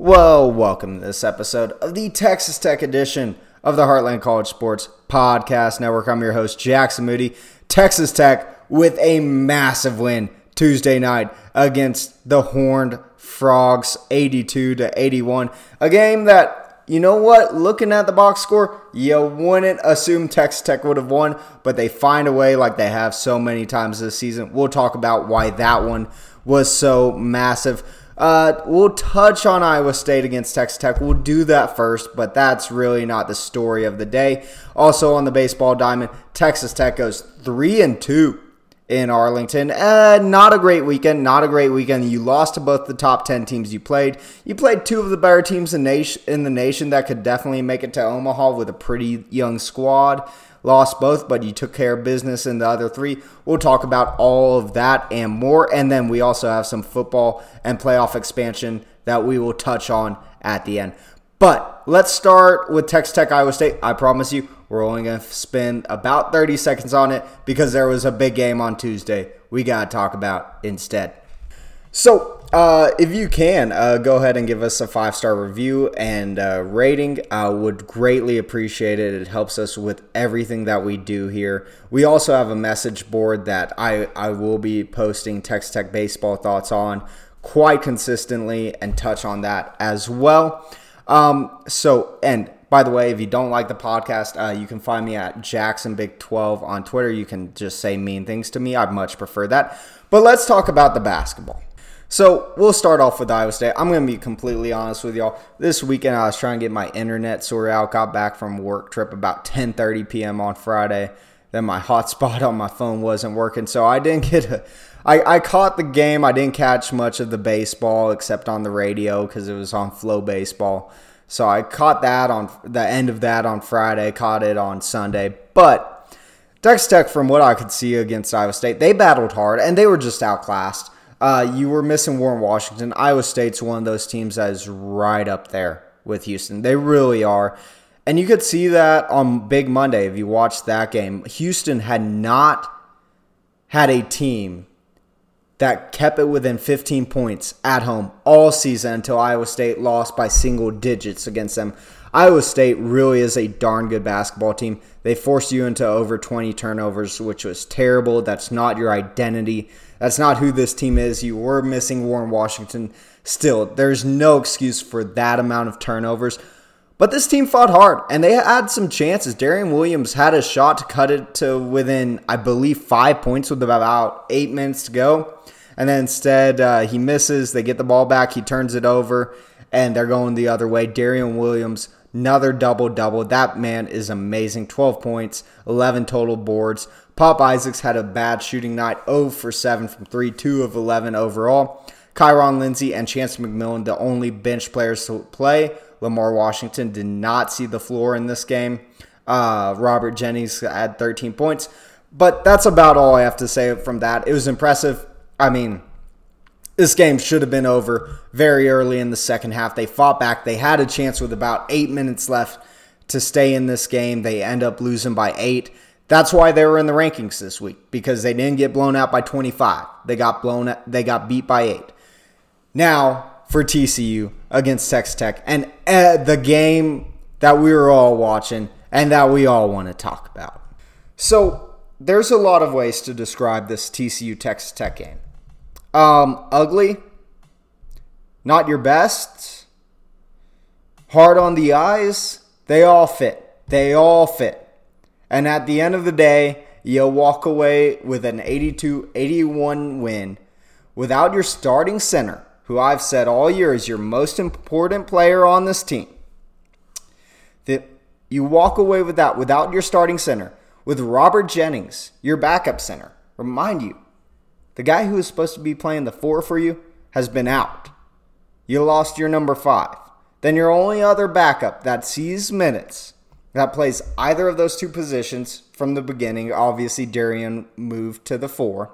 Well, welcome to this episode of the Texas Tech edition of the Heartland College Sports Podcast Network. I'm your host, Jackson Moody. Texas Tech with a massive win Tuesday night against the Horned Frogs, 82 to 81. A game that you know what? Looking at the box score, you wouldn't assume Texas Tech would have won, but they find a way like they have so many times this season. We'll talk about why that one was so massive. Uh, we'll touch on Iowa State against Texas Tech. We'll do that first, but that's really not the story of the day. Also on the baseball diamond, Texas Tech goes three and two in Arlington. Uh, not a great weekend. Not a great weekend. You lost to both the top 10 teams you played. You played two of the better teams in, nation, in the nation that could definitely make it to Omaha with a pretty young squad. Lost both, but you took care of business in the other three. We'll talk about all of that and more. And then we also have some football and playoff expansion that we will touch on at the end. But let's start with Texas Tech Iowa State. I promise you, we're only going to spend about 30 seconds on it because there was a big game on Tuesday we got to talk about instead. So, uh, if you can, uh, go ahead and give us a five star review and uh, rating. I would greatly appreciate it. It helps us with everything that we do here. We also have a message board that I, I will be posting Texas Tech baseball thoughts on quite consistently and touch on that as well. Um, so, and by the way, if you don't like the podcast, uh, you can find me at Jackson Big 12 on Twitter. You can just say mean things to me. I'd much prefer that. But let's talk about the basketball. So we'll start off with Iowa State. I'm going to be completely honest with y'all. This weekend I was trying to get my internet sorted out. Got back from work trip about 10:30 p.m. on Friday. Then my hotspot on my phone wasn't working, so I didn't get a. I, I caught the game. I didn't catch much of the baseball except on the radio because it was on FloBaseball. So I caught that on the end of that on Friday, caught it on Sunday. But Texas Tech, from what I could see against Iowa State, they battled hard and they were just outclassed. Uh, you were missing Warren Washington. Iowa State's one of those teams that is right up there with Houston. They really are. And you could see that on Big Monday if you watched that game. Houston had not had a team that kept it within 15 points at home all season until Iowa State lost by single digits against them. Iowa State really is a darn good basketball team. They forced you into over 20 turnovers, which was terrible. That's not your identity. That's not who this team is. You were missing Warren Washington. Still, there's no excuse for that amount of turnovers. But this team fought hard and they had some chances. Darrion Williams had a shot to cut it to within, I believe, five points with about eight minutes to go. And then instead, uh, he misses. They get the ball back. He turns it over, and they're going the other way. Darrion Williams, another double double. That man is amazing. 12 points, 11 total boards. Pop Isaacs had a bad shooting night 0 for 7 from 3, 2 of 11 overall. Kyron Lindsey and Chance McMillian, the only bench players to play. Lamar Washington did not see the floor in this game. Uh, Robert Jennings had 13 points. But that's about all I have to say from that. It was impressive. I mean, this game should have been over very early in the second half. They fought back. They had a chance with about eight minutes left to stay in this game. They end up losing by eight. That's why they were in the rankings this week because they didn't get blown out by 25. They got blown. They got beat by eight. Now for TCU against Texas Tech and uh, the game that we were all watching and that we all want to talk about. So there's a lot of ways to describe this TCU Texas Tech game. Um, ugly, not your best, hard on the eyes. They all fit. They all fit. And at the end of the day, you'll walk away with an 82 81 win without your starting center, who I've said all year is your most important player on this team. That you walk away with that without your starting center, with Robert Jennings, your backup center. Remind you, the guy who is supposed to be playing the four for you has been out. You lost your number five. Then your only other backup that sees minutes that plays either of those two positions from the beginning, obviously Darian moved to the four,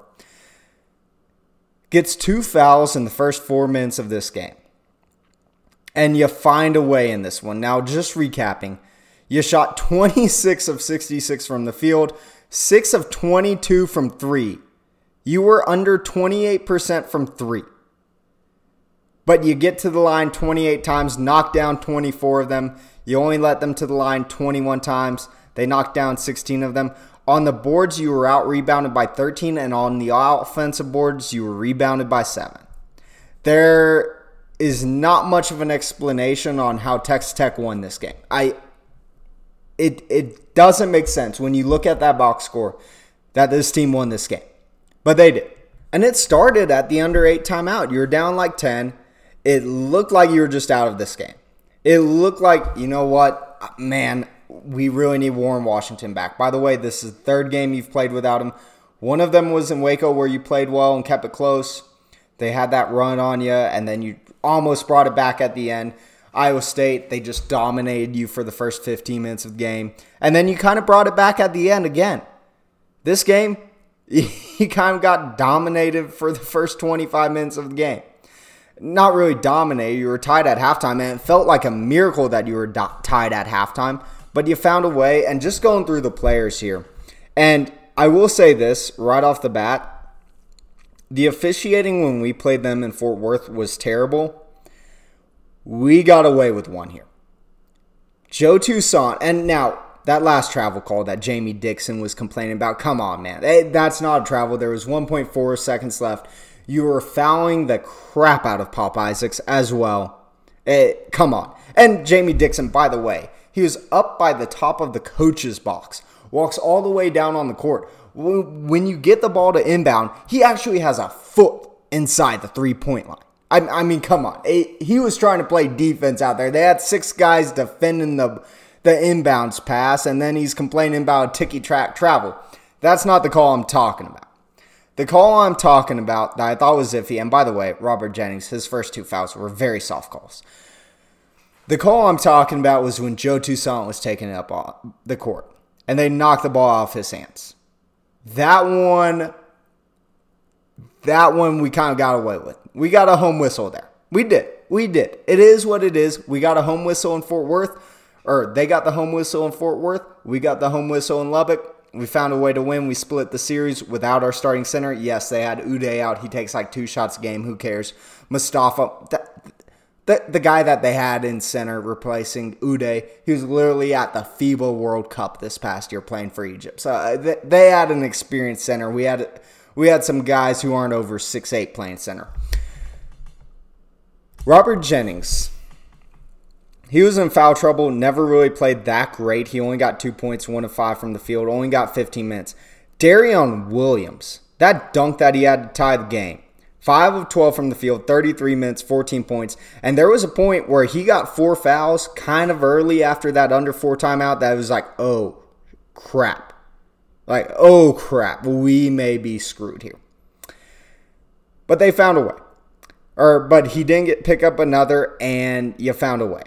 gets two fouls in the first four minutes of this game. And you find a way in this one. Now, just recapping, you shot 26 of 66 from the field, 6 of 22 from three. You were under 28% from three. but you get to the line 28 times, knock down 24 of them. You only let them to the line 21 times. They knocked down 16 of them. On the boards, you were out rebounded by 13, and on the offensive boards, you were rebounded by 7. There is not much of an explanation on how Texas Tech won this game. I it it doesn't make sense when you look at that box score that this team won this game. But they did. And it started at the under 8 timeout. You were down like 10. It looked like you were just out of this game. It looked like, you know what? Uh, man, we really need Warren Washington back. By the way, this is the third game you've played without him. One of them was in Waco where you played well and kept it close. They had that run on you, and then you almost brought it back at the end. Iowa State, they just dominated you for the first 15 minutes of the game. And then you kind of brought it back at the end again. This game, you kind of got dominated for the first 25 minutes of the game. Not really dominated. You were tied at halftime, and it felt like a miracle that you were do- tied at halftime but you found a way. And just going through the players here, and I will say this right off the bat the officiating when we played them in Fort Worth was terrible. We got away with one here. Joe Toussaint, and now that last travel call that Jamie Dixon was complaining about, come on, man. That's not a travel. There was 1.4 seconds left. You were fouling the crap out of Pop Isaacs as well. Eh, come on. And Jamie Dixon, by the way, he was up by the top of the coach's box, walks all the way down on the court. When you get the ball to inbound, he actually has a foot inside the three point line. I, I mean, come on. He was trying to play defense out there. They had six guys defending the, the inbounds pass, and then he's complaining about a ticky track travel. That's not the call I'm talking about. The call I'm talking about that I thought was iffy, and by the way, Robert Jennings, his first two fouls were very soft calls. The call I'm talking about was when Joe Toussaint was taking it up the court and they knocked the ball off his hands. That one, that one we kind of got away with. We got a home whistle there. We did. We did. It is what it is. We got a home whistle in Fort Worth, or they got the home whistle in Fort Worth. We got the home whistle in Lubbock. We found a way to win. We split the series without our starting center. Yes, they had Udeh out. He takes like two shots a game. Who cares? Mostafa. The the guy that they had in center replacing Udeh, he was literally at the FIBA World Cup this past year playing for Egypt. So uh, they, they had an experienced center. We had we had some guys who aren't over six eight playing center. Robert Jennings. He was in foul trouble, never really played that great. He only got two points, one of five from the field, only got 15 minutes. Darrion Williams, that dunk that he had to tie the game. 5 of 12 from the field, 33 minutes, 14 points. And there was a point where he got four fouls kind of early after that under four timeout that was like, oh, crap. Like, oh, crap. We may be screwed here. But they found a way. Or, but he didn't get pick up another, and you found a way.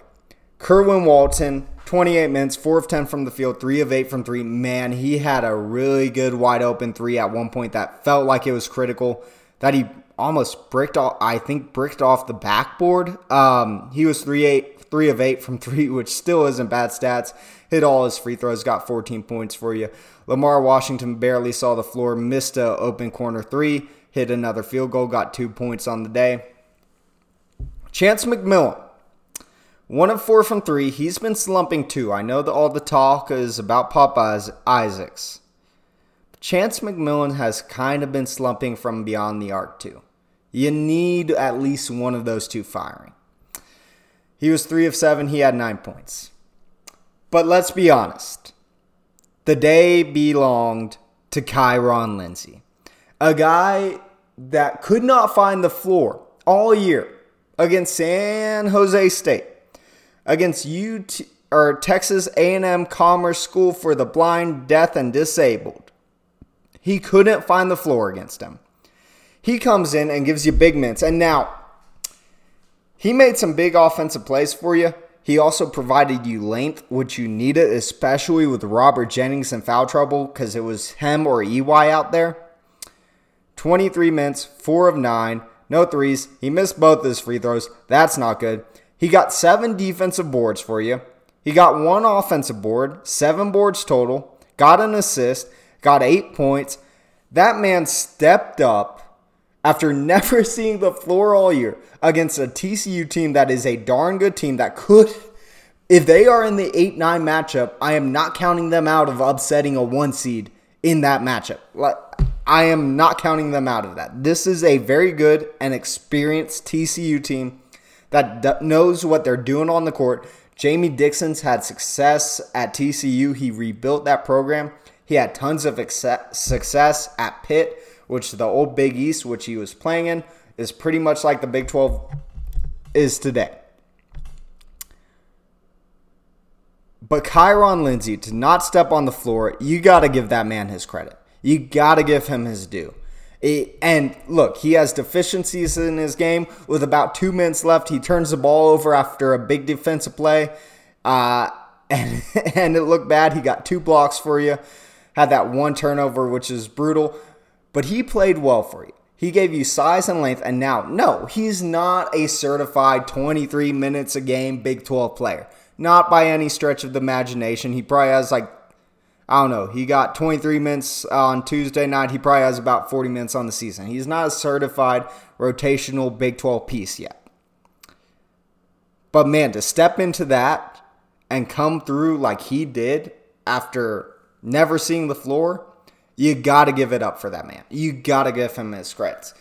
Kerwin Walton, 28 minutes, 4 of 10 from the field, 3 of 8 from 3. Man, he had a really good wide open 3 at one point that felt like it was critical that he almost bricked off. I think bricked off the backboard. Um, he was three eight three of eight from three, which still isn't bad stats. Hit all his free throws, got 14 points for you. Lamar Washington barely saw the floor, missed a open corner three, hit another field goal, got two points on the day. Chance McMillian, one of four from three. He's been slumping too. I know that all the talk is about Popeyes Isaacs. Chance McMillian has kind of been slumping from beyond the arc too. You need at least one of those two firing. He was three of seven, he had nine points. But let's be honest. The day belonged to Kyron Lindsey, a guy that could not find the floor all year against San Jose State, against UT or Texas A&M Commerce School for the Blind, Deaf, and Disabled he couldn't find the floor against him. He comes in and gives you big minutes. And now, he made some big offensive plays for you. He also provided you length, which you needed, especially with Robert Jennings in foul trouble because it was him or EY out there. 23 minutes, 4 of 9, no threes. He missed both of his free throws. That's not good. He got seven defensive boards for you. He got one offensive board, seven boards total, got an assist, got eight points. That man stepped up after never seeing the floor all year against a TCU team that is a darn good team that could, if they are in the 8 9 matchup, I am not counting them out of upsetting a one seed in that matchup. I am not counting them out of that. This is a very good and experienced TCU team that knows what they're doing on the court. Jamie Dixon's had success at TCU. He rebuilt that program. He had tons of success at Pitt, which the old Big East, which he was playing in, is pretty much like the Big 12 is today. But Kyron Lindsey to not step on the floor, you got to give that man his credit. You got to give him his due. And look, he has deficiencies in his game. With about two minutes left, he turns the ball over after a big defensive play, uh, and and it looked bad. He got two blocks for you, had that one turnover, which is brutal, but he played well for you. He gave you size and length, and now, no, he's not a certified 23 minutes a game Big 12 player. Not by any stretch of the imagination. He probably has like I don't know. He got 23 minutes on Tuesday night. He probably has about 40 minutes on the season. He's not a certified rotational Big 12 piece yet. But man, to step into that and come through like he did after never seeing the floor, you got to give it up for that man. You got to give him his credits.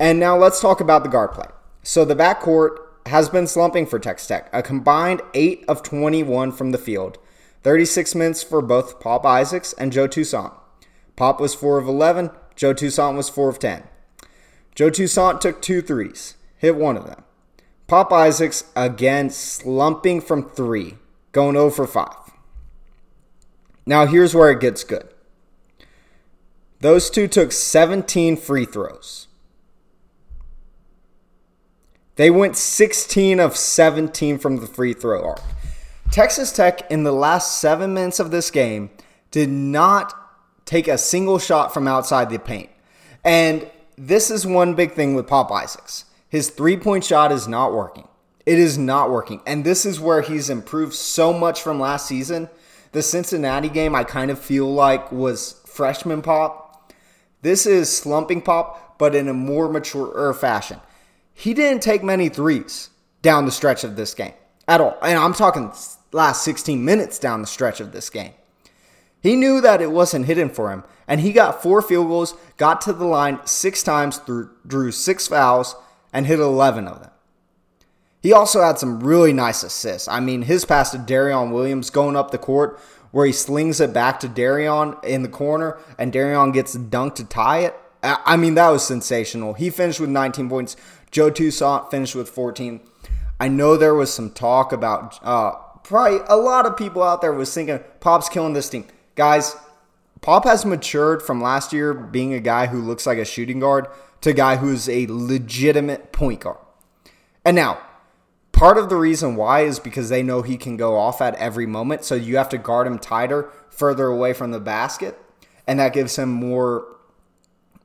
And now let's talk about the guard play. So the backcourt has been slumping for Texas Tech, a combined 8 of 21 from the field 36 minutes for both Pop Isaacs and Joe Toussaint. Pop was 4 of 11, Joe Toussaint was 4 of 10. Joe Toussaint took two threes, hit one of them. Pop Isaacs again slumping from three, going 0 for 5. Now here's where it gets good. Those two took 17 free throws. They went 16 of 17 from the free throw arc. Texas Tech, in the last seven minutes of this game, did not take a single shot from outside the paint. And this is one big thing with Pop Isaacs. His three point shot is not working. It is not working. And this is where he's improved so much from last season. The Cincinnati game, I kind of feel like, was freshman Pop. This is slumping Pop, but in a more mature fashion. He didn't take many threes down the stretch of this game at all. And I'm talking last 16 minutes down the stretch of this game. He knew that it wasn't hidden for him, and he got four field goals, got to the line six times, drew six fouls, and hit 11 of them. He also had some really nice assists. I mean, his pass to Darrion Williams going up the court, where he slings it back to Darrion in the corner, and Darrion gets dunked to tie it. I mean, that was sensational. He finished with 19 points. Joe Toussaint finished with 14. I know there was some talk about uh, probably a lot of people out there was thinking Pop's killing this team. Guys, Pop has matured from last year being a guy who looks like a shooting guard to a guy who's a legitimate point guard. And now, part of the reason why is because they know he can go off at every moment, so you have to guard him tighter, further away from the basket, and that gives him more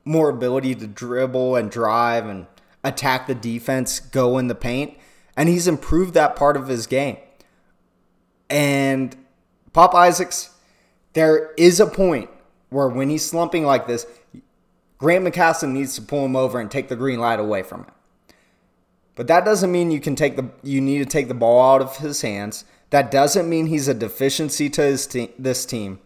more ability to dribble and drive and attack the defense, go in the paint, and he's improved that part of his game. And Pop Isaacs, there is a point where when he's slumping like this, Grant McCasland needs to pull him over and take the green light away from him. But that doesn't mean you can take the you need to take the ball out of his hands. That doesn't mean he's a deficiency to his te- this team.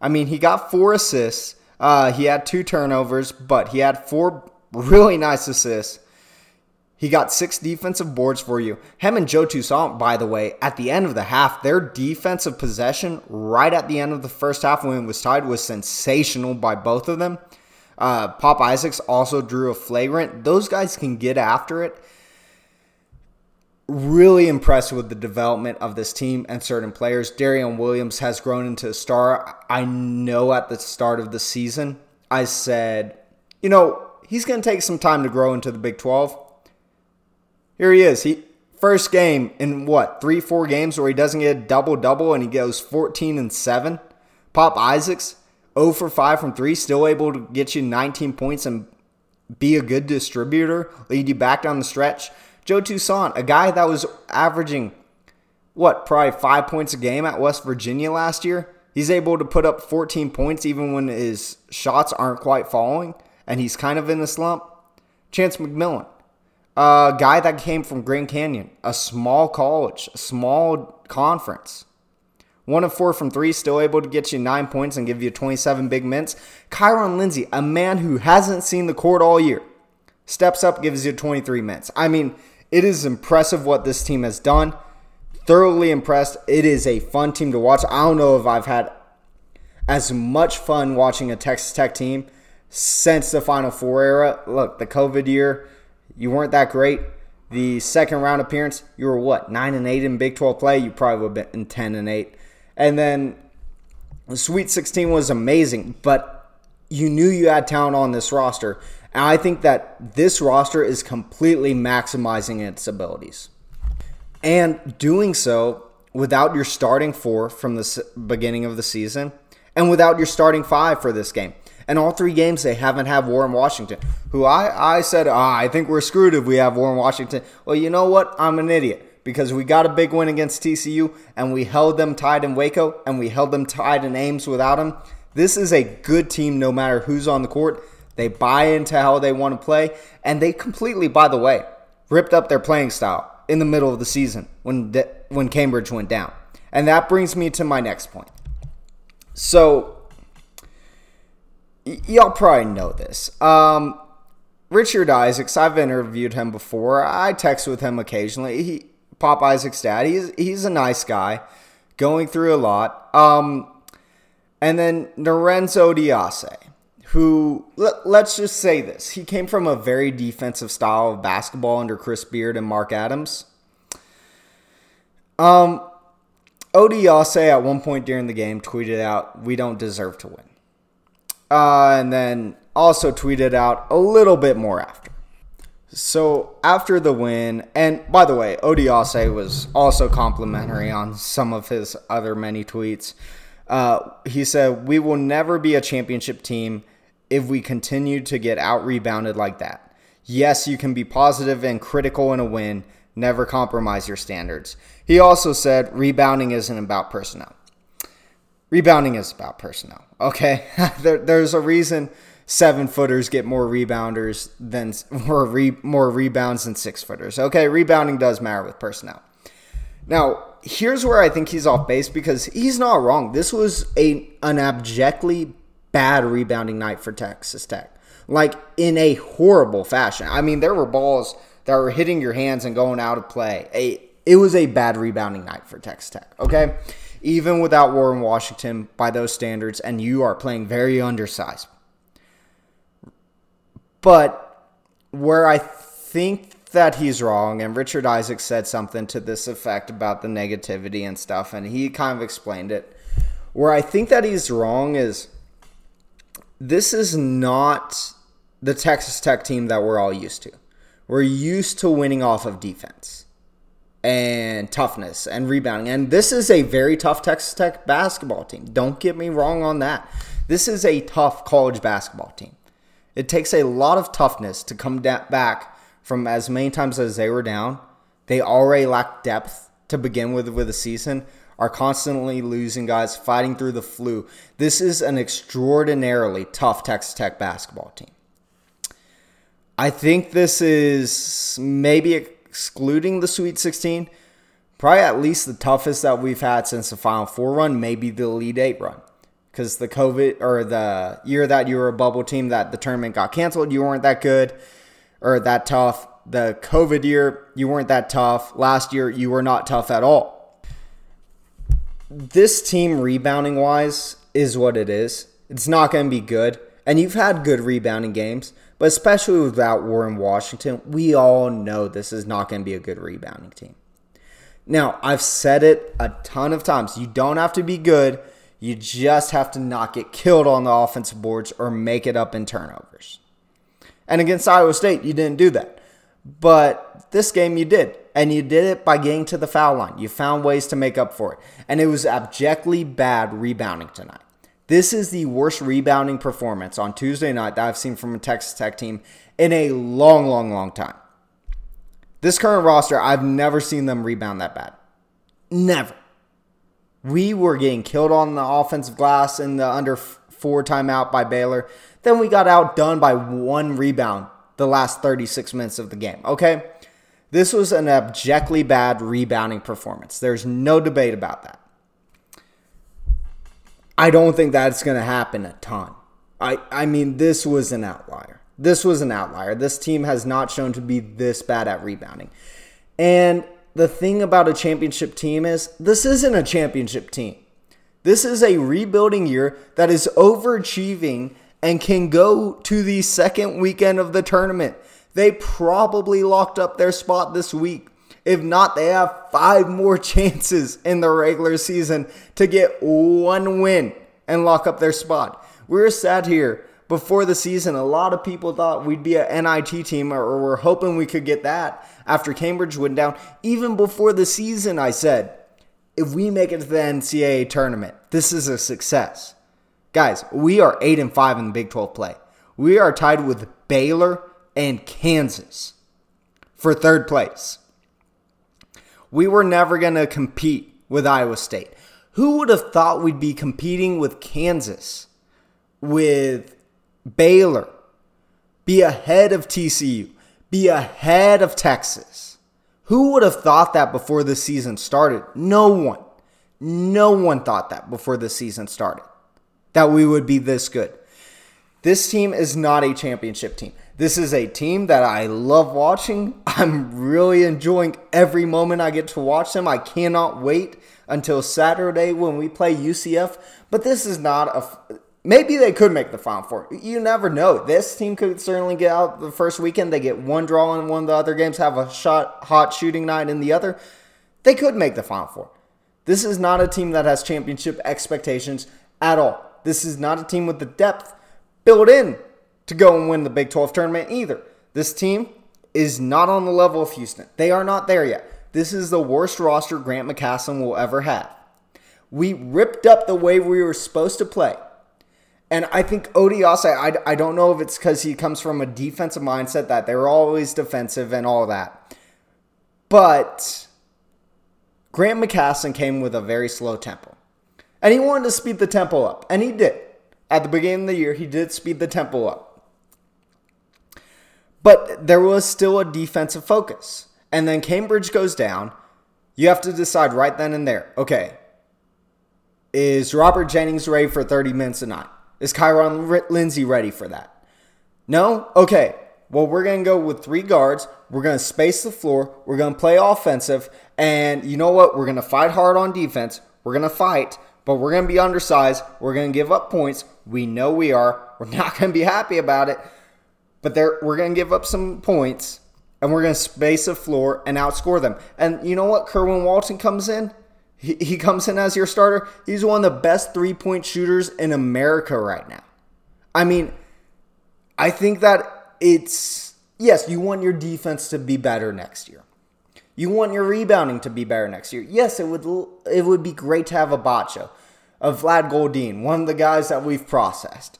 I mean, he got four assists. Uh, he had two turnovers, but he had four really nice assists. He got six defensive boards for you. Him and Joe Toussaint, by the way, at the end of the half, their defensive possession right at the end of the first half when it was tied was sensational by both of them. Uh, Pop Isaacs also drew a flagrant. Those guys can get after it. Really impressed with the development of this team and certain players. Darrion Williams has grown into a star. I know at the start of the season, I said, you know, he's going to take some time to grow into the Big 12 here he is. He first game in what three four games where he doesn't get a double double and he goes 14 and seven. Pop Isaacs 0 for 5 from three, still able to get you 19 points and be a good distributor, lead you back down the stretch. Joe Toussaint, a guy that was averaging what probably five points a game at West Virginia last year. He's able to put up 14 points even when his shots aren't quite falling and he's kind of in a slump. Chance McMillian, a guy that came from Grand Canyon, a small college, a small conference. One of four from three, still able to get you nine points and give you 27 big minutes. Kyron Lindsey, a man who hasn't seen the court all year, steps up, gives you 23 minutes. I mean, it is impressive what this team has done. Thoroughly impressed. It is a fun team to watch. I don't know if I've had as much fun watching a Texas Tech team since the Final Four era. Look, the COVID year, you weren't that great. The second round appearance, you were what nine and eight in Big 12 play. You probably would have been ten and eight. And then the Sweet 16 was amazing, but you knew you had talent on this roster. And I think that this roster is completely maximizing its abilities. And doing so without your starting four from the beginning of the season and without your starting five for this game. And all three games they haven't had Warren Washington, who I, I said, oh, I think we're screwed if we have Warren Washington. Well, you know what? I'm an idiot because we got a big win against TCU and we held them tied in Waco and we held them tied in Ames without him. This is a good team no matter who's on the court. They buy into how they want to play, and they completely, by the way, ripped up their playing style in the middle of the season when when Cambridge went down. And that brings me to my next point. So y- y'all probably know this. Um, Richard Isaacs, I've interviewed him before. I text with him occasionally. He Pop Isaac's dad. He's he's a nice guy, going through a lot. Um, and then Lorenzo Odiase who let, us just say this he came from a very defensive style of basketball under chris beard and mark adams um odiase at one point during the game tweeted out we don't deserve to win uh, and then also tweeted out a little bit more after so after the win and by the way odiase was also complimentary on some of his other many tweets uh, he said we will never be a championship team if we continue to get out rebounded like that. Yes, you can be positive and critical in a win, never compromise your standards. He also said rebounding isn't about personnel. Rebounding is about personnel, okay? there, there's a reason seven footers get more rebounders than more, re, more rebounds than six footers. Okay, rebounding does matter with personnel. Now, here's where I think he's off base because he's not wrong. This was a an abjectly bad rebounding night for Texas Tech. Like in a horrible fashion. I mean, there were balls that were hitting your hands and going out of play. A, it was a bad rebounding night for Texas Tech, okay? Even without Warren Washington by those standards, and you are playing very undersized. But where I think that he's wrong, and Richard Isaac said something to this effect about the negativity and stuff, and he kind of explained it. Where I think that he's wrong is this is not the Texas Tech team that we're all used to. We're used to winning off of defense and toughness and rebounding. And this is a very tough Texas Tech basketball team. Don't get me wrong on that. This is a tough college basketball team. It takes a lot of toughness to come back from as many times as they were down. They already lack depth to begin with with the season are constantly losing guys, fighting through the flu. This is an extraordinarily tough Texas Tech basketball team. I think this is maybe excluding the Sweet 16, probably at least the toughest that we've had since the Final Four run, maybe the Elite Eight run. Because the COVID or the year that you were a bubble team that the tournament got canceled, you weren't that good or that tough. The COVID year, you weren't that tough. Last year, you were not tough at all this team rebounding wise is what it is. It's not going to be good. And you've had good rebounding games, but especially without Warren Washington, we all know this is not going to be a good rebounding team. Now, I've said it a ton of times. You don't have to be good. You just have to not get killed on the offensive boards or make it up in turnovers. And against Iowa State, you didn't do that. But this game you did. And you did it by getting to the foul line. You found ways to make up for it. And it was abjectly bad rebounding tonight. This is the worst rebounding performance on Tuesday night that I've seen from a Texas Tech team in a long, long, long time. This current roster, I've never seen them rebound that bad. Never. We were getting killed on the offensive glass in the under four timeout by Baylor. Then we got outdone by one rebound the last 36 minutes of the game, okay? This was an abjectly bad rebounding performance. There's no debate about that. I don't think that's going to happen a ton. I, I mean, this was an outlier. This was an outlier. This team has not shown to be this bad at rebounding. And the thing about a championship team is this isn't a championship team. This is a rebuilding year that is overachieving and can go to the second weekend of the tournament. They probably locked up their spot this week. If not, they have five more chances in the regular season to get one win and lock up their spot. We were sat here before the season. A lot of people thought we'd be an NIT team or we're hoping we could get that after Cambridge went down. Even before the season, I said, if we make it to the NCAA tournament, this is a success. Guys, we are 8 and 5 in the Big 12 play. We are tied with Baylor and Kansas for third place. We were never going to compete with Iowa State. Who would have thought we'd be competing with Kansas, with Baylor, be ahead of TCU, be ahead of Texas? Who would have thought that before the season started? No one. No one thought that before the season started, that we would be this good. This team is not a championship team. This is a team that I love watching. I'm really enjoying every moment I get to watch them. I cannot wait until Saturday when we play UCF. But this is not a. Maybe they could make the Final Four. You never know. This team could certainly get out the first weekend. They get one draw in one of the other games, have a shot, hot shooting night in the other. They could make the Final Four. This is not a team that has championship expectations at all. This is not a team with the depth built in to go and win the Big 12 tournament either. This team is not on the level of Houston. They are not there yet. This is the worst roster Grant McCasland will ever have. We ripped up the way we were supposed to play. And I think Odiase, I, I don't know if it's because he comes from a defensive mindset that they're always defensive and all that. But Grant McCasland came with a very slow tempo. And he wanted to speed the tempo up. And he did. At the beginning of the year, he did speed the tempo up. But there was still a defensive focus. And then Cambridge goes down. You have to decide right then and there okay, is Robert Jennings ready for 30 minutes a night? Is Kyron Lindsey ready for that? No? Okay. Well, we're going to go with three guards. We're going to space the floor. We're going to play offensive. And you know what? We're going to fight hard on defense. We're going to fight, but we're going to be undersized. We're going to give up points. We know we are. We're not going to be happy about it but we're going to give up some points and we're going to space the floor and outscore them. And you know what? Kerwin Walton comes in. He, he comes in as your starter. He's one of the best three point shooters in America right now. I mean, I think that it's yes, you want your defense to be better next year. You want your rebounding to be better next year. Yes, it would it would be great to have a Batcho, a Vlad Goldin, one of the guys that we've processed.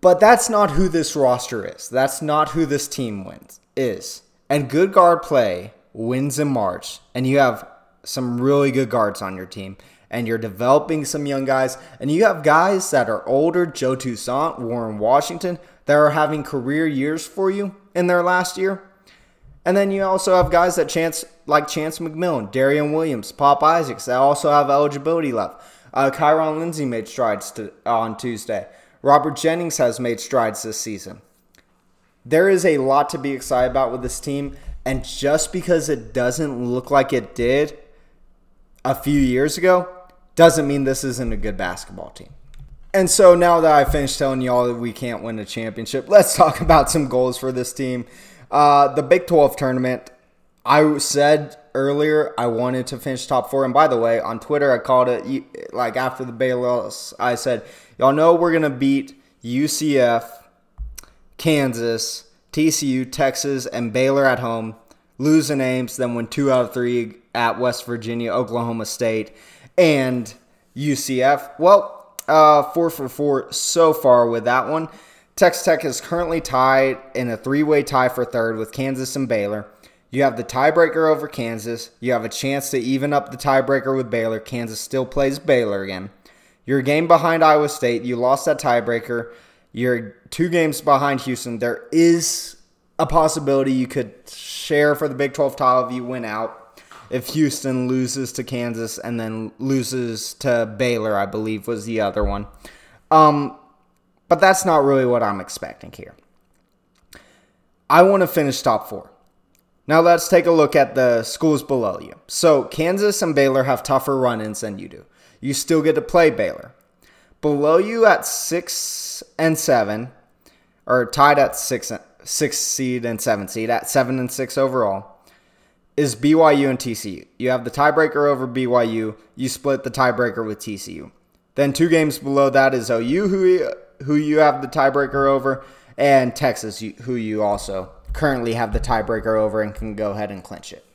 But that's not who this roster is. That's not who this team wins is. And good guard play wins in March, and you have some really good guards on your team, and you're developing some young guys, and you have guys that are older, Joe Toussaint, Warren Washington, that are having career years for you in their last year. And then you also have guys that chance like Chance McMillian, Darrion Williams, Pop Isaacs that also have eligibility left. Uh, Kyron Lindsey made strides to, on Tuesday. Robert Jennings has made strides this season. There is a lot to be excited about with this team, and just because it doesn't look like it did a few years ago doesn't mean this isn't a good basketball team. And so now that I finished telling y'all that we can't win a championship, let's talk about some goals for this team. Uh, the Big 12 tournament, I said earlier I wanted to finish top four. And by the way, on Twitter, I called it like after the Baylor, I said Y'all know we're going to beat UCF, Kansas, TCU, Texas, and Baylor at home, lose in Ames, then win two out of three at West Virginia, Oklahoma State, and UCF. Well, uh, four for four so far with that one. Texas Tech is currently tied in a three way tie for third with Kansas and Baylor. You have the tiebreaker over Kansas. You have a chance to even up the tiebreaker with Baylor. Kansas still plays Baylor again. You're a game behind Iowa State. You lost that tiebreaker. You're two games behind Houston. There is a possibility you could share for the Big 12 title if you win out. If Houston loses to Kansas and then loses to Baylor, I believe was the other one. Um, but that's not really what I'm expecting here. I want to finish top four. Now let's take a look at the schools below you. So Kansas and Baylor have tougher run-ins than you do. You still get to play Baylor. Below you at six and seven, or tied at six six seed and seven seed at seven and six overall, is BYU and TCU. You have the tiebreaker over BYU. You split the tiebreaker with TCU. Then two games below that is OU, who who you have the tiebreaker over, and Texas, who you also currently have the tiebreaker over and can go ahead and clinch it.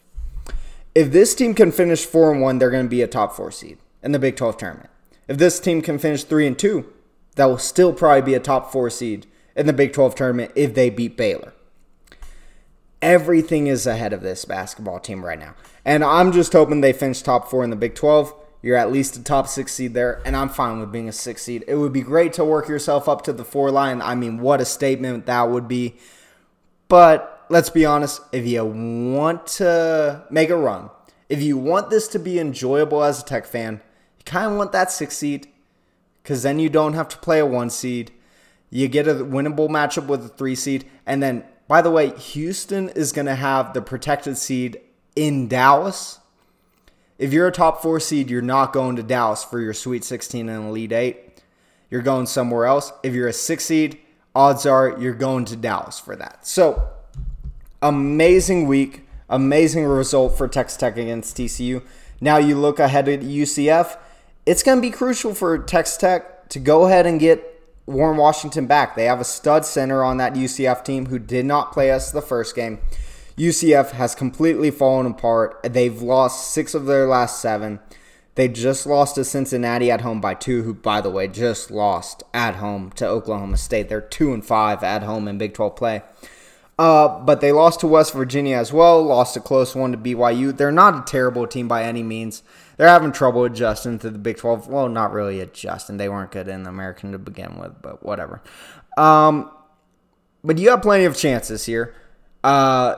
If this team can finish 4 and 1, they're going to be a top 4 seed in the Big 12 tournament. If this team can finish 3 and 2, that will still probably be a top 4 seed in the Big 12 tournament if they beat Baylor. Everything is ahead of this basketball team right now. And I'm just hoping they finish top 4 in the Big 12 you're at least a top six seed there, and I'm fine with being a six seed. It would be great to work yourself up to the four line. I mean, what a statement that would be. But let's be honest, if you want to make a run, if you want this to be enjoyable as a tech fan, kind of want that six seed because then you don't have to play a one seed. You get a winnable matchup with a three seed. And then, by the way, Houston is going to have the protected seed in Dallas if you're a top four seed, you're not going to Dallas for your Sweet 16 and Elite Eight. You're going somewhere else. If you're a six seed, odds are you're going to Dallas for that. So, amazing week, amazing result for Texas Tech against TCU. Now you look ahead at UCF. It's going to be crucial for Texas Tech to go ahead and get Warren Washington back. They have a stud center on that UCF team who did not play us the first game. UCF has completely fallen apart. They've lost six of their last seven. They just lost to Cincinnati at home by two, who, by the way, just lost at home to Oklahoma State. They're two and five at home in Big 12 play. Uh, but they lost to West Virginia as well, lost a close one to BYU. They're not a terrible team by any means. They're having trouble adjusting to the Big 12. Well, not really adjusting. They weren't good in the American to begin with, but whatever. Um, but you have plenty of chances here. Uh,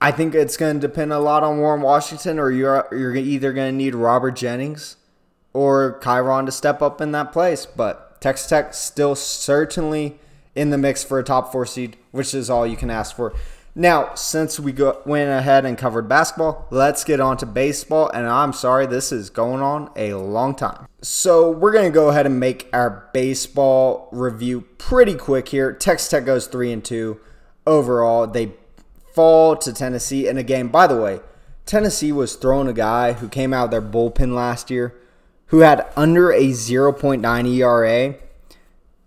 I think it's going to depend a lot on Warren Washington, or you're you're either going to need Robert Jennings or Kyron to step up in that place. But Texas Tech still certainly in the mix for a top four seed, which is all you can ask for. Now, since we go, went ahead and covered basketball, let's get on to baseball. And I'm sorry, this is going on a long time. So, we're going to go ahead and make our baseball review pretty quick here. Texas Tech goes 3 and 2 overall. They fall to Tennessee in a game. By the way, Tennessee was throwing a guy who came out of their bullpen last year who had under a 0.9 ERA.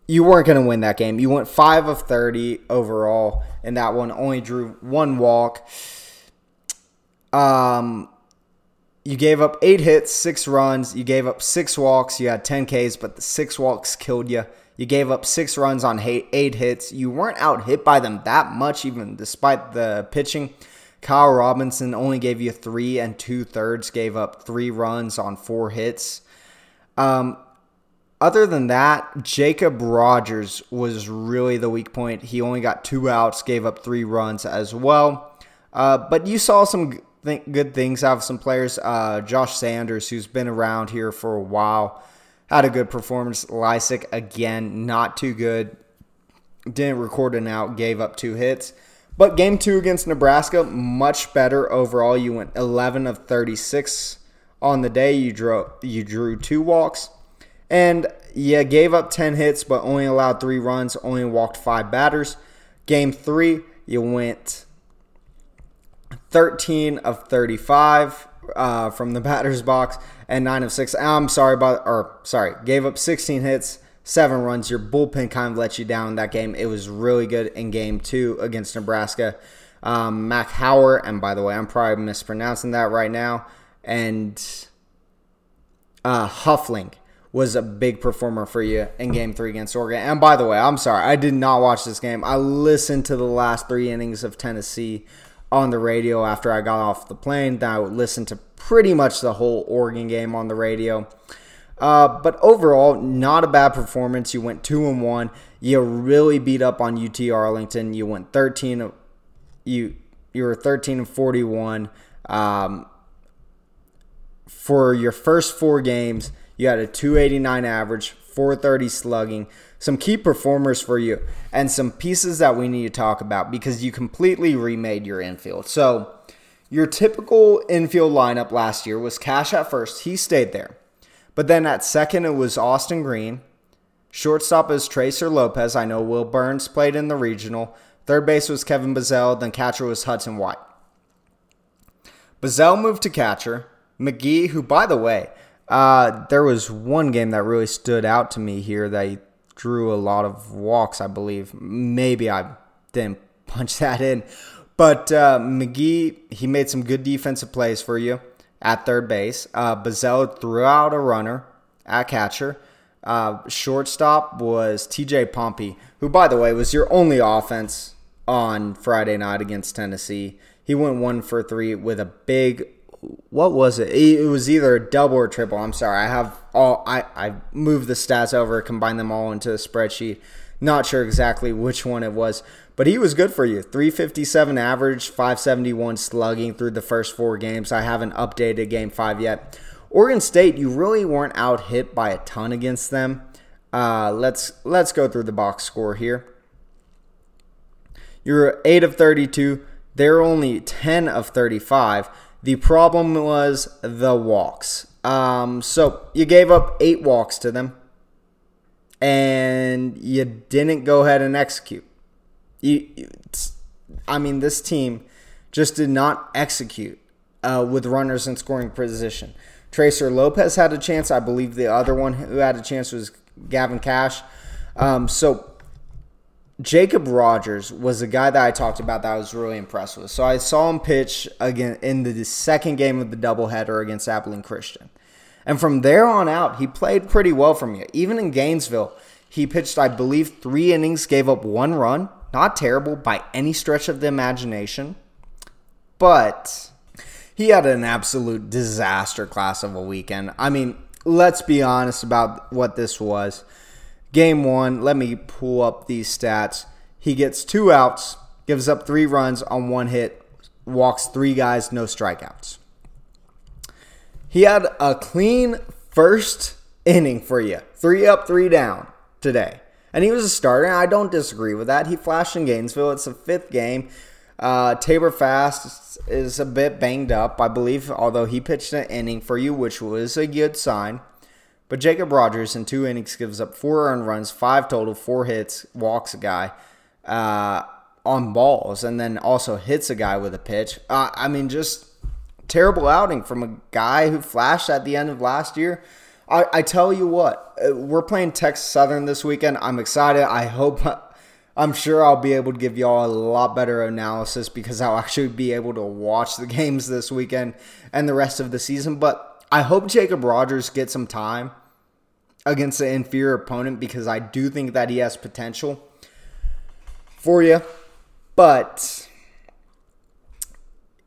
You weren't going to win that game. You went 5 of 30 overall in that one, only drew one walk. Um, you gave up eight hits, six runs. You gave up six walks. You had 10 Ks, but the six walks killed you. You gave up six runs on eight hits. You weren't out hit by them that much, even despite the pitching. Kyle Robinson only gave you three and two thirds, gave up three runs on four hits. Um, other than that, Jacob Rogers was really the weak point. He only got two outs, gave up three runs as well. Uh, but you saw some good things out of some players. Uh, Josh Sanders, who's been around here for a while, had a good performance. Lysick, again, not too good. Didn't record an out, gave up two hits. But game two against Nebraska, much better overall. You went 11 of 36 on the day. You drew you drew two walks, and yeah, gave up 10 hits, but only allowed three runs. Only walked five batters. Game three, you went 13 of 35 uh, from the batter's box and nine of six. I'm sorry about, or sorry, gave up 16 hits, seven runs. Your bullpen kind of let you down that game. It was really good in game two against Nebraska. Um, Mac Howard, and by the way, I'm probably mispronouncing that right now, and uh, Huffling was a big performer for you in game three against Oregon. And by the way, I'm sorry, I did not watch this game. I listened to the last three innings of Tennessee on the radio after I got off the plane. Then I would listen to pretty much the whole Oregon game on the radio. Uh, but overall, not a bad performance. You went two and one. You really beat up on UT Arlington. You went thirteen. You you were thirteen and forty one. Um, for your first four games, you had a 289 average, 430 slugging, some key performers for you, and some pieces that we need to talk about because you completely remade your infield. So, your typical infield lineup last year was Kash at first, he stayed there. But then at second, it was Austin Green. Shortstop is Tracer Lopez. I know Will Burns played in the regional. Third base was Kevin Bazzell. Then catcher was Hudson White. Bazzell moved to catcher. McGee, who, by the way, uh, there was one game that really stood out to me here that he drew a lot of walks, I believe. Maybe I didn't punch that in. But uh, McGee, he made some good defensive plays for you at third base. Uh, Bazzell threw out a runner at catcher. Uh, shortstop was TJ Pompey, who, by the way, was your only offense on Friday night against Tennessee. He went one for three with a big what was it? It was either a double or triple. I'm sorry. I have all I I moved the stats over, combined them all into a spreadsheet. Not sure exactly which one it was, but he was good for you. 357 average, 571 slugging through the first four games. I haven't updated game 5 yet. Oregon State, you really weren't out hit by a ton against them. Uh, let's let's go through the box score here. You're 8 of 32. They're only 10 of 35. The problem was the walks. Um, so you gave up eight walks to them, and you didn't go ahead and execute. You, I mean, this team just did not execute uh, with runners in scoring position. Tracer Lopez had a chance. I believe the other one who had a chance was Gavin Kash. Um, so Jacob Rogers was the guy that I talked about that I was really impressed with. So I saw him pitch again in the second game of the doubleheader against Abilene Christian. And from there on out, he played pretty well for me. Even in Gainesville, he pitched, I believe, three innings, gave up one run. Not terrible by any stretch of the imagination. But he had an absolute disaster class of a weekend. I mean, let's be honest about what this was. Game one, let me pull up these stats. He gets two outs, gives up three runs on one hit, walks three guys, no strikeouts. He had a clean first inning for you. Three up, three down today. And he was a starter, I don't disagree with that. He flashed in Gainesville. It's a fifth game. Uh, Tabor Fast is a bit banged up, I believe, although he pitched an inning for you, which was a good sign. But Jacob Rogers in two innings gives up four earned runs, five total, four hits, walks a guy uh, on balls, and then also hits a guy with a pitch. Uh, I mean, just terrible outing from a guy who flashed at the end of last year. I, I tell you what, uh, we're playing Texas Southern this weekend. I'm excited. I hope. I'm sure I'll be able to give y'all a lot better analysis because I'll actually be able to watch the games this weekend and the rest of the season. But I hope Jacob Rogers gets some time against an inferior opponent because I do think that he has potential for you. But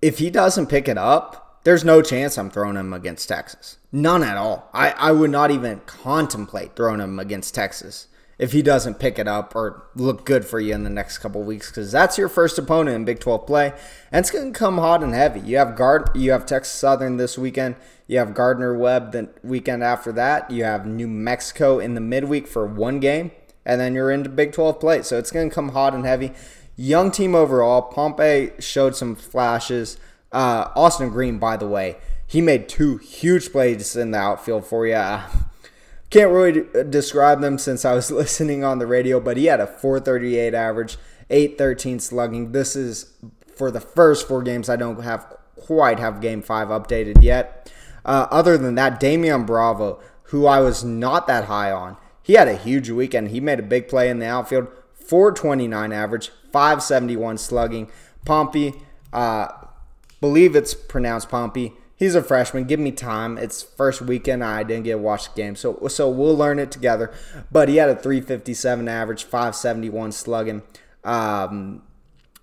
if he doesn't pick it up, there's no chance I'm throwing him against Texas. None at all. I, I would not even contemplate throwing him against Texas if he doesn't pick it up or look good for you in the next couple weeks because that's your first opponent in Big 12 play and it's going to come hot and heavy. You have guard you have Texas Southern this weekend. You have Gardner Webb the weekend after that. You have New Mexico in the midweek for one game and then you're into Big 12 play. So it's going to come hot and heavy. Young team overall. Pompey showed some flashes. Uh, Austin Green, by the way, he made two huge plays in the outfield for you. Can't really describe them since I was listening on the radio, but he had a 438 average, 813 slugging. This is for the first four games. I don't have quite have game five updated yet. Uh, other than that, Damian Bravo, who I was not that high on, he had a huge weekend. He made a big play in the outfield, 429 average, 571 slugging. Pompey, uh, believe it's pronounced Pompey he's a freshman. Give me time. It's first weekend. I didn't get to watch the game, so so we'll learn it together. But he had a 357 average, 571 slugging. Um,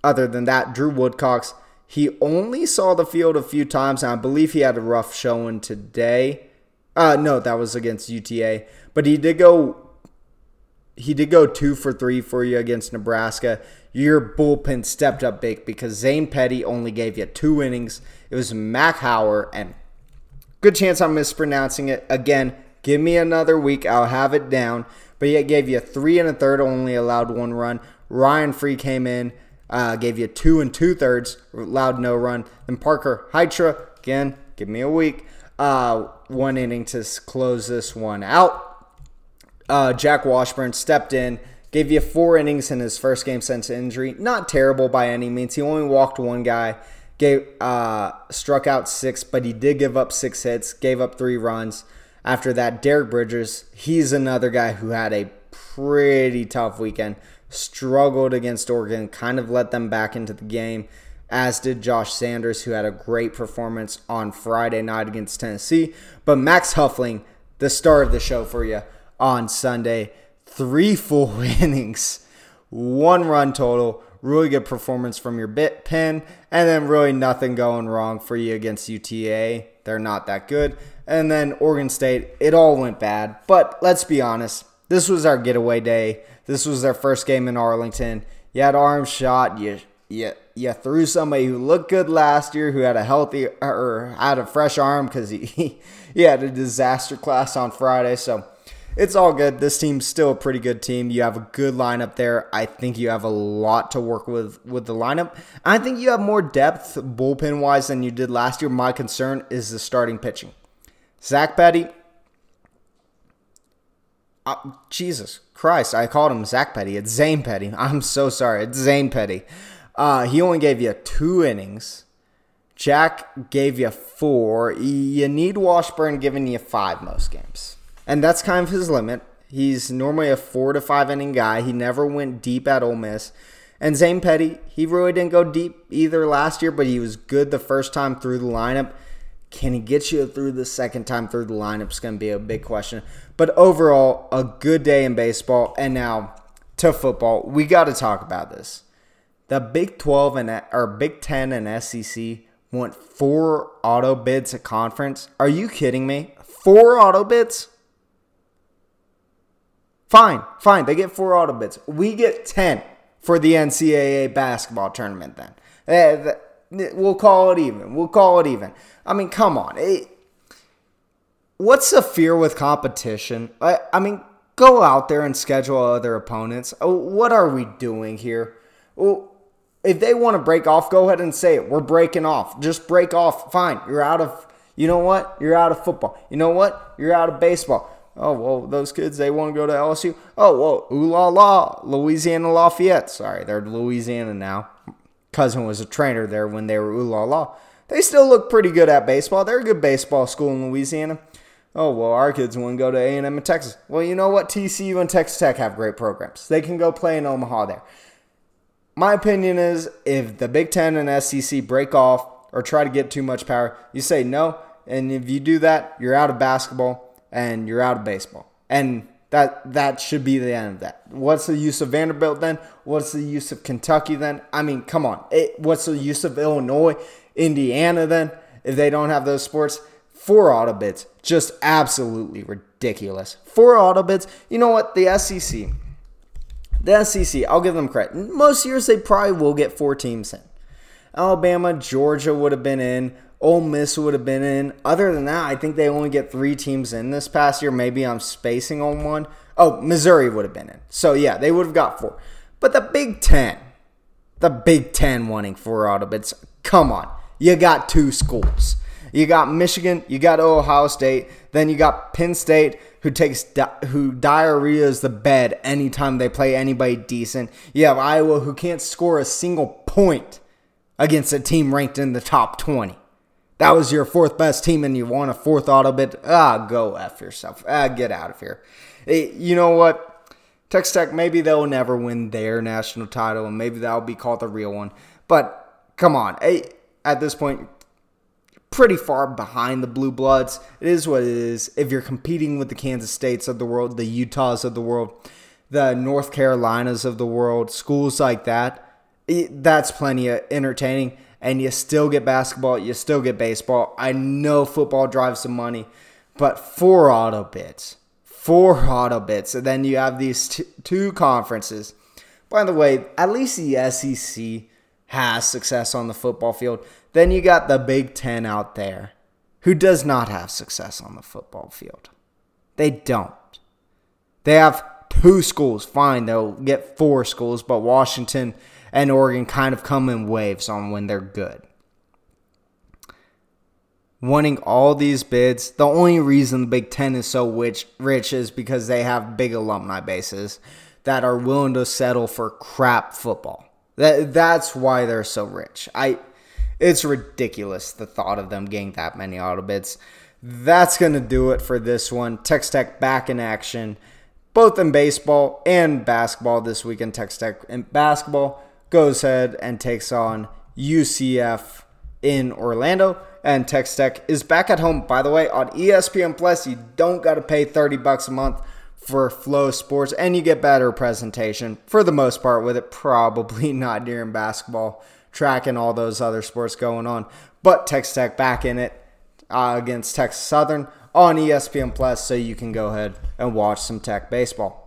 other than that, Drew Woodcox, he only saw the field a few times, and I believe he had a rough showing today. Uh, no, that was against UTA. But he did go. He did go two for three for you against Nebraska. Your bullpen stepped up big because Zane Petty only gave you two innings. It was Mac Howard, and good chance I'm mispronouncing it again. Give me another week, I'll have it down. But he gave you three and a third, only allowed one run. Ryan Free came in, uh, gave you two and two thirds, allowed no run. Then Parker Hydra, again, give me a week. Uh, one inning to close this one out. Uh, Jack Washburn stepped in, gave you four innings in his first game since injury. Not terrible by any means. He only walked one guy, gave uh, struck out six, but he did give up six hits, gave up three runs. After that, Derek Bridges, he's another guy who had a pretty tough weekend. Struggled against Oregon, kind of let them back into the game as did Josh Sanders, who had a great performance on Friday night against Tennessee. But Max Huffling, the star of the show for you on Sunday, three full innings, one run total. Really good performance from your bit pen, and then really nothing going wrong for you against UTA. They're not that good. And then Oregon State, it all went bad. But let's be honest, this was our getaway day. This was their first game in Arlington. You had arm shot. You you you threw somebody who looked good last year, who had a healthy or had a fresh arm because he he had a disaster class on Friday. So it's all good. This team's still a pretty good team. You have a good lineup there. I think you have a lot to work with with the lineup. I think you have more depth bullpen wise than you did last year. My concern is the starting pitching. Zach Petty. Uh, Jesus Christ, I called him Zach Petty. It's Zane Petty. I'm so sorry. It's Zane Petty. Uh, he only gave you two innings. Jack gave you four. You need Washburn giving you five most games. And that's kind of his limit. He's normally a four to five inning guy. He never went deep at Ole Miss. And Zane Petty, he really didn't go deep either last year, but he was good the first time through the lineup. Can he get you through the second time through the lineup? Is going to be a big question. But overall, a good day in baseball. And now to football. We got to talk about this. The Big 12 and or Big 10 and SEC want four auto bids a conference. Are you kidding me? Four auto bids? Fine, fine. They get four auto bids. We get 10 for the NCAA basketball tournament then. Eh, we'll call it even. We'll call it even. I mean, come on. It, what's the fear with competition? I, I mean, go out there and schedule other opponents. Oh, what are we doing here? Well, if they want to break off, go ahead and say it. We're breaking off. Just break off. Fine. You're out of, you know what? You're out of football. You know what? You're out of baseball. Oh, well, those kids, they want to go to LSU. Oh, well, ooh la la, Louisiana Lafayette. Sorry, they're Louisiana now. Cousin was a trainer there when they were ooh la la. They still look pretty good at baseball. They're a good baseball school in Louisiana. Oh, well, our kids want to go to A&M in Texas. Well, you know what? TCU and Texas Tech have great programs. They can go play in Omaha there my opinion is if the Big Ten and SEC break off or try to get too much power, you say no. And if you do that, you're out of basketball and you're out of baseball. And that that should be the end of that. What's the use of Vanderbilt then? What's the use of Kentucky then? I mean, come on. It, what's the use of Illinois, Indiana then? If they don't have those sports, four auto bids, just absolutely ridiculous. Four auto bids. You know what? The SEC the SEC, I'll give them credit. Most years they probably will get four teams in. Alabama, Georgia would have been in. Ole Miss would have been in. Other than that, I think they only get three teams in this past year. Maybe I'm spacing on one. Oh, Missouri would have been in. So yeah, they would have got four. But the Big Ten, the Big Ten wanting four out of it. Come on, you got two schools. You got Michigan, you got Ohio State, then you got Penn State, who takes di- who diarrheas the bed anytime they play anybody decent. You have Iowa, who can't score a single point against a team ranked in the top twenty. That was your fourth best team, and you won a fourth auto bid. Ah, go f yourself. Ah, get out of here. You know what? Texas Tech, maybe they'll never win their national title, and maybe that'll be called the real one. But come on, at this point, pretty far behind the Blue Bloods. It is what it is. If you're competing with the Kansas States of the world, the Utahs of the world, the North Carolinas of the world, schools like that, that's plenty of entertaining. And you still get basketball, you still get baseball. I know football drives some money, but four auto bids. Four auto bids. And then you have these t- two conferences. By the way, at least the SEC has success on the football field. Then you got the Big Ten out there who does not have success on the football field. They don't. They have two schools. Fine, they'll get four schools, but Washington and Oregon kind of come in waves on when they're good winning all these bids. The only reason the Big Ten is so rich, rich is because they have big alumni bases that are willing to settle for crap football. That that's why they're so rich. I it's ridiculous the thought of them getting that many auto bids. That's gonna do it for this one. Texas Tech back in action, both in baseball and basketball this weekend. Texas Tech in basketball goes ahead and takes on UCF in Orlando. And Texas Tech is back at home, by the way, on ESPN Plus. You don't got to pay 30 bucks a month for Flow Sports, and you get better presentation for the most part with it. Probably not during basketball, track, and all those other sports going on. But Texas Tech back in it uh, against Texas Southern on ESPN Plus, so you can go ahead and watch some Tech baseball.